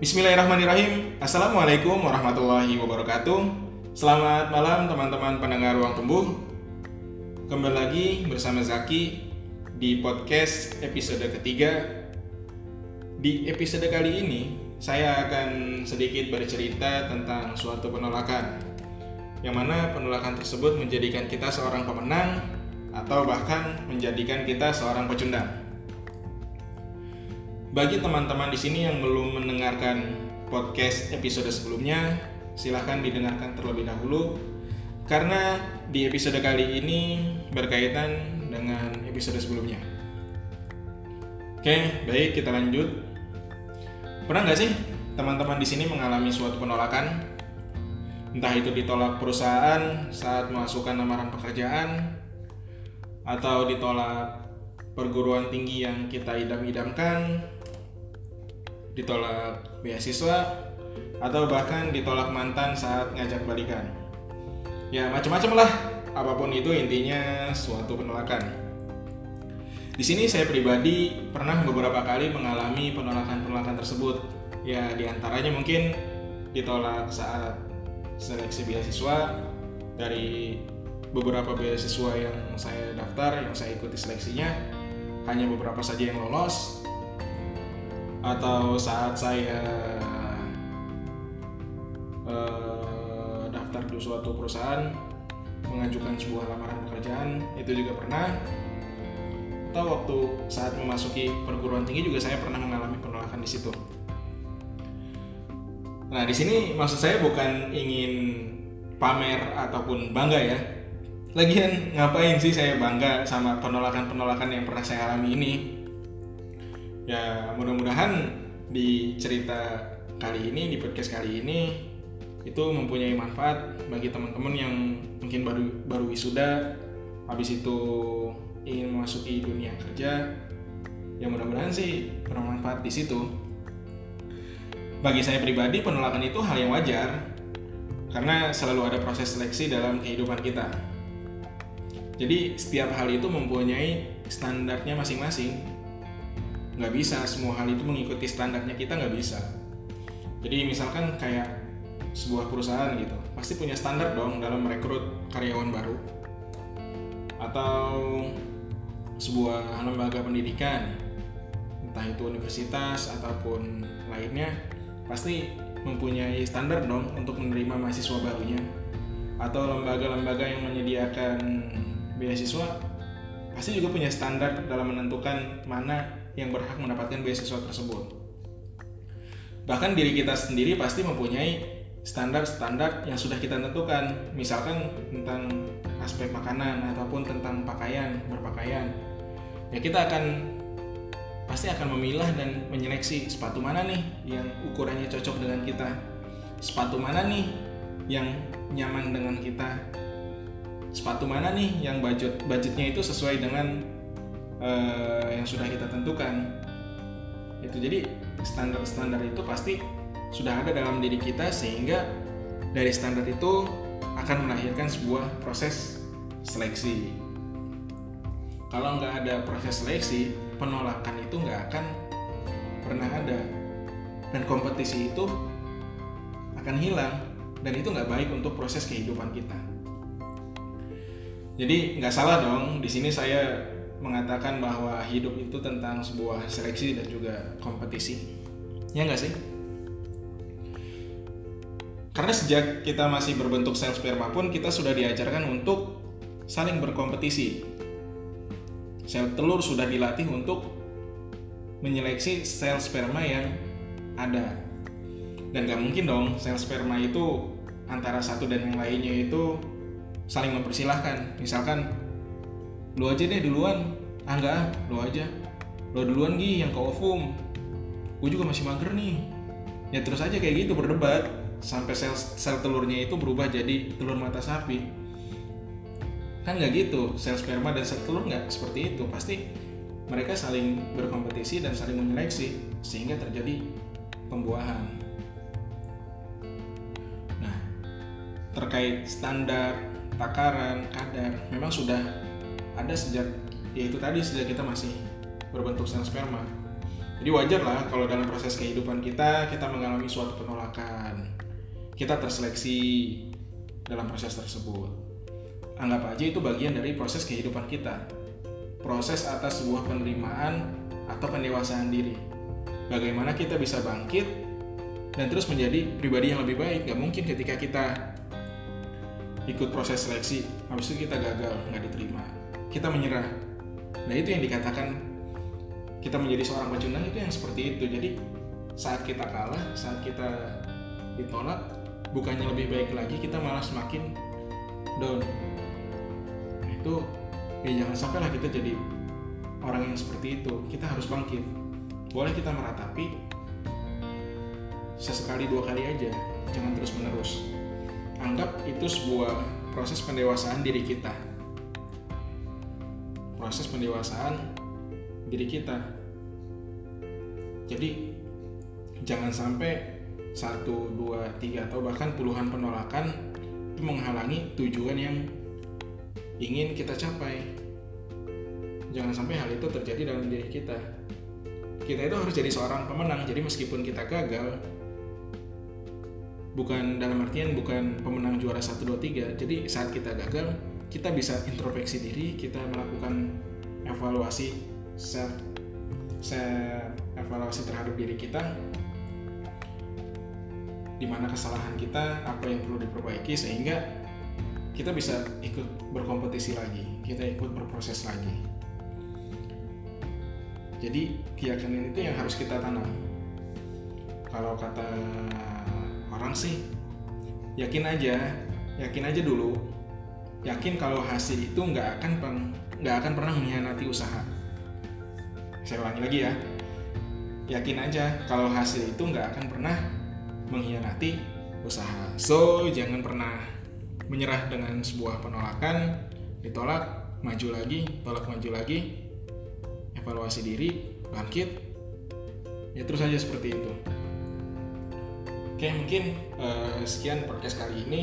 Bismillahirrahmanirrahim. Assalamualaikum warahmatullahi wabarakatuh. Selamat malam teman-teman pendengar Ruang Tumbuh. Kembali lagi bersama Zaki di podcast episode ketiga. Di episode kali ini, saya akan sedikit bercerita tentang suatu penolakan. Yang mana penolakan tersebut menjadikan kita seorang pemenang atau bahkan menjadikan kita seorang pecundang. Bagi teman-teman di sini yang belum mendengarkan podcast episode sebelumnya, silahkan didengarkan terlebih dahulu karena di episode kali ini berkaitan dengan episode sebelumnya. Oke, baik kita lanjut. Pernah nggak sih teman-teman di sini mengalami suatu penolakan? Entah itu ditolak perusahaan saat memasukkan lamaran pekerjaan, atau ditolak perguruan tinggi yang kita idam-idamkan, ditolak beasiswa, atau bahkan ditolak mantan saat ngajak balikan. Ya macam-macam lah, apa pun itu intinya suatu penolakan. Di sini saya pribadi pernah beberapa kali mengalami penolakan-penolakan tersebut. Ya di antaranya mungkin ditolak saat seleksi beasiswa dari beberapa beasiswa yang saya daftar, yang saya ikuti seleksinya, hanya beberapa saja yang lolos atau saat saya uh, daftar di suatu perusahaan mengajukan sebuah lamaran pekerjaan itu juga pernah atau waktu saat memasuki perguruan tinggi juga saya pernah mengalami penolakan di situ. Nah di sini maksud saya bukan ingin pamer ataupun bangga ya. Lagian ngapain sih saya bangga sama penolakan-penolakan yang pernah saya alami ini? Ya mudah-mudahan di cerita kali ini di podcast kali ini itu mempunyai manfaat bagi teman-teman yang mungkin baru baru wisuda habis itu ingin memasuki dunia kerja. Ya mudah-mudahan sih bermanfaat di situ. Bagi saya pribadi penolakan itu hal yang wajar karena selalu ada proses seleksi dalam kehidupan kita. Jadi setiap hal itu mempunyai standarnya masing-masing nggak bisa semua hal itu mengikuti standarnya kita nggak bisa. Jadi misalkan kayak sebuah perusahaan gitu pasti punya standar dong dalam merekrut karyawan baru. Atau sebuah lembaga pendidikan entah itu universitas ataupun lainnya pasti mempunyai standar dong untuk menerima mahasiswa barunya. Atau lembaga-lembaga yang menyediakan beasiswa pasti juga punya standar dalam menentukan mana yang berhak mendapatkan beasiswa tersebut. Bahkan diri kita sendiri pasti mempunyai standar-standar yang sudah kita tentukan, misalkan tentang aspek makanan ataupun tentang pakaian, berpakaian. Ya kita akan pasti akan memilah dan menyeleksi sepatu mana nih yang ukurannya cocok dengan kita. Sepatu mana nih yang nyaman dengan kita. Sepatu mana nih yang budget budgetnya itu sesuai dengan uh, yang sudah kita tentukan. Itu jadi standar-standar itu pasti sudah ada dalam diri kita sehingga dari standar itu akan melahirkan sebuah proses seleksi. Kalau nggak ada proses seleksi penolakan itu nggak akan pernah ada. Dan kompetisi itu akan hilang dan itu nggak baik untuk proses kehidupan kita. Jadi nggak salah dong di sini saya mengatakan bahwa hidup itu tentang sebuah seleksi dan juga kompetisi. Ya nggak sih? Karena sejak kita masih berbentuk sel sperma pun kita sudah diajarkan untuk saling berkompetisi. Sel telur sudah dilatih untuk menyeleksi sel sperma yang ada. Dan gak mungkin dong sel sperma itu antara satu dan yang lainnya itu saling mempersilahkan. Misalkan lu aja deh duluan. Ah enggak lu aja. Lu duluan Gi yang ke ovum gue juga masih mager nih. Ya terus aja kayak gitu berdebat. Sampai sel sel telurnya itu berubah jadi telur mata sapi. Kan nggak gitu sel sperma dan sel telur nggak seperti itu. Pasti mereka saling berkompetisi dan saling menyeleksi sehingga terjadi pembuahan. Nah terkait standar takaran kadar memang sudah ada sejak ya itu tadi sejak kita masih berbentuk sel sperma. Jadi wajar lah kalau dalam proses kehidupan kita kita mengalami suatu penolakan. Kita terseleksi dalam proses tersebut. Anggap aja itu bagian dari proses kehidupan kita. Proses atas sebuah penerimaan atau pendewasaan diri. Bagaimana kita bisa bangkit dan terus menjadi pribadi yang lebih baik. Gak mungkin ketika kita ikut proses seleksi habis itu kita gagal nggak diterima kita menyerah. Nah itu yang dikatakan kita menjadi seorang pecundang itu yang seperti itu. Jadi saat kita kalah saat kita ditolak bukannya lebih baik lagi kita malah semakin down. Nah, itu ya jangan sampai lah kita jadi orang yang seperti itu. Kita harus bangkit. Boleh kita meratapi sesekali dua kali aja. Jangan terus menerus anggap itu sebuah proses pendewasaan diri kita proses pendewasaan diri kita jadi jangan sampai satu, dua, tiga atau bahkan puluhan penolakan itu menghalangi tujuan yang ingin kita capai. Jangan sampai hal itu terjadi dalam diri kita. Kita itu harus jadi seorang pemenang. Jadi meskipun kita gagal, bukan dalam artian bukan pemenang juara 1 2 3. Jadi saat kita gagal, kita bisa introspeksi diri, kita melakukan evaluasi self evaluasi terhadap diri kita di mana kesalahan kita, apa yang perlu diperbaiki sehingga kita bisa ikut berkompetisi lagi, kita ikut berproses lagi. Jadi keyakinan itu yang harus kita tanam. Kalau kata orang sih, yakin aja, yakin aja dulu, yakin kalau hasil itu nggak akan nggak akan pernah mengkhianati usaha. Saya ulangi lagi ya, yakin aja kalau hasil itu nggak akan pernah mengkhianati usaha. So jangan pernah menyerah dengan sebuah penolakan, ditolak, maju lagi, tolak maju lagi, evaluasi diri, bangkit, ya terus aja seperti itu. Oke mungkin uh, sekian podcast kali ini.